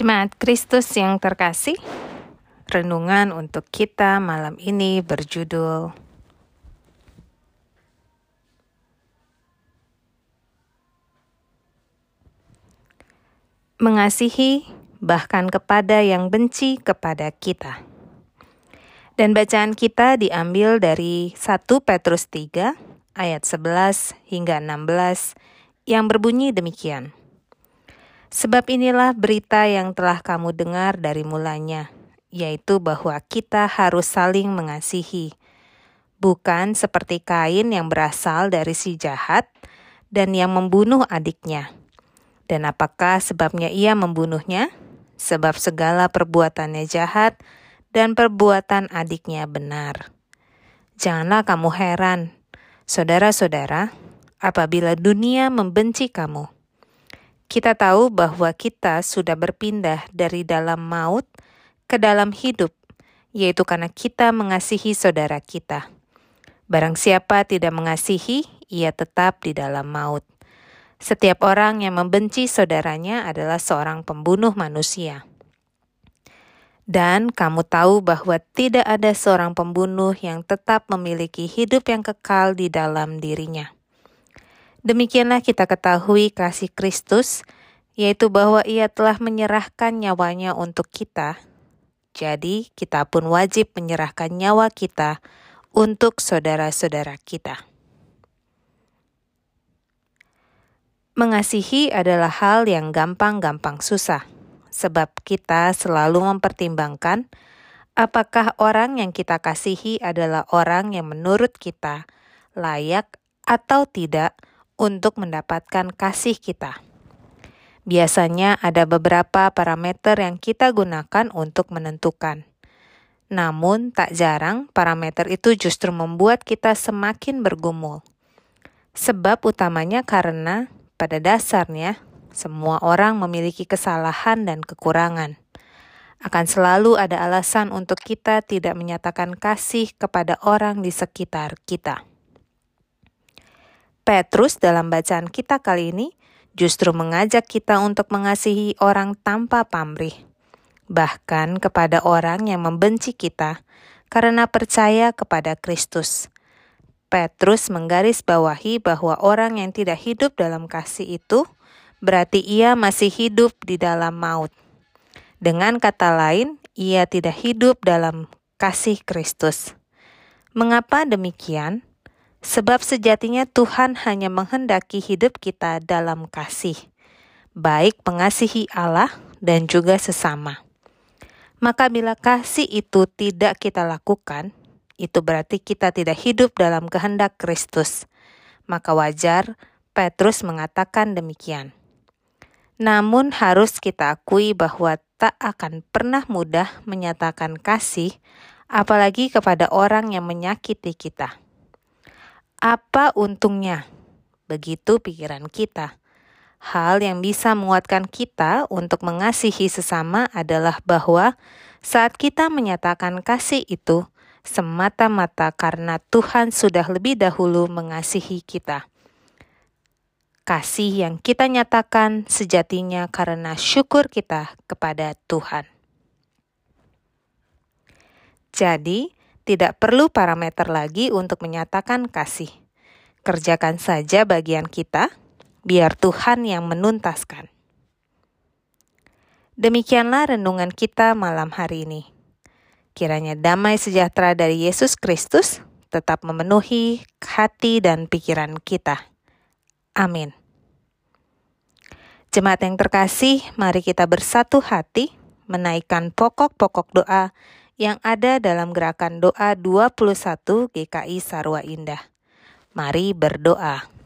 Jemaat Kristus yang terkasih, renungan untuk kita malam ini berjudul Mengasihi bahkan kepada yang benci kepada kita. Dan bacaan kita diambil dari 1 Petrus 3 ayat 11 hingga 16 yang berbunyi demikian. Sebab inilah berita yang telah kamu dengar dari mulanya, yaitu bahwa kita harus saling mengasihi. Bukan seperti Kain yang berasal dari si jahat dan yang membunuh adiknya. Dan apakah sebabnya ia membunuhnya? Sebab segala perbuatannya jahat dan perbuatan adiknya benar. Janganlah kamu heran, saudara-saudara, apabila dunia membenci kamu kita tahu bahwa kita sudah berpindah dari dalam maut ke dalam hidup, yaitu karena kita mengasihi saudara kita. Barang siapa tidak mengasihi, ia tetap di dalam maut. Setiap orang yang membenci saudaranya adalah seorang pembunuh manusia. Dan kamu tahu bahwa tidak ada seorang pembunuh yang tetap memiliki hidup yang kekal di dalam dirinya. Demikianlah kita ketahui kasih Kristus, yaitu bahwa Ia telah menyerahkan nyawanya untuk kita. Jadi, kita pun wajib menyerahkan nyawa kita untuk saudara-saudara kita. Mengasihi adalah hal yang gampang-gampang susah, sebab kita selalu mempertimbangkan apakah orang yang kita kasihi adalah orang yang menurut kita layak atau tidak untuk mendapatkan kasih kita. Biasanya ada beberapa parameter yang kita gunakan untuk menentukan. Namun, tak jarang parameter itu justru membuat kita semakin bergumul. Sebab utamanya karena pada dasarnya semua orang memiliki kesalahan dan kekurangan. Akan selalu ada alasan untuk kita tidak menyatakan kasih kepada orang di sekitar kita. Petrus dalam bacaan kita kali ini justru mengajak kita untuk mengasihi orang tanpa pamrih, bahkan kepada orang yang membenci kita karena percaya kepada Kristus. Petrus menggarisbawahi bahwa orang yang tidak hidup dalam kasih itu berarti ia masih hidup di dalam maut. Dengan kata lain, ia tidak hidup dalam kasih Kristus. Mengapa demikian? Sebab sejatinya Tuhan hanya menghendaki hidup kita dalam kasih, baik mengasihi Allah dan juga sesama. Maka bila kasih itu tidak kita lakukan, itu berarti kita tidak hidup dalam kehendak Kristus. Maka wajar Petrus mengatakan demikian. Namun harus kita akui bahwa tak akan pernah mudah menyatakan kasih, apalagi kepada orang yang menyakiti kita. Apa untungnya? Begitu pikiran kita. Hal yang bisa menguatkan kita untuk mengasihi sesama adalah bahwa saat kita menyatakan kasih itu semata-mata karena Tuhan sudah lebih dahulu mengasihi kita. Kasih yang kita nyatakan sejatinya karena syukur kita kepada Tuhan. Jadi, tidak perlu parameter lagi untuk menyatakan kasih. Kerjakan saja bagian kita, biar Tuhan yang menuntaskan. Demikianlah renungan kita malam hari ini. Kiranya damai sejahtera dari Yesus Kristus tetap memenuhi hati dan pikiran kita. Amin. Jemaat yang terkasih, mari kita bersatu hati menaikkan pokok-pokok doa yang ada dalam gerakan doa 21 GKI Sarwa Indah. Mari berdoa.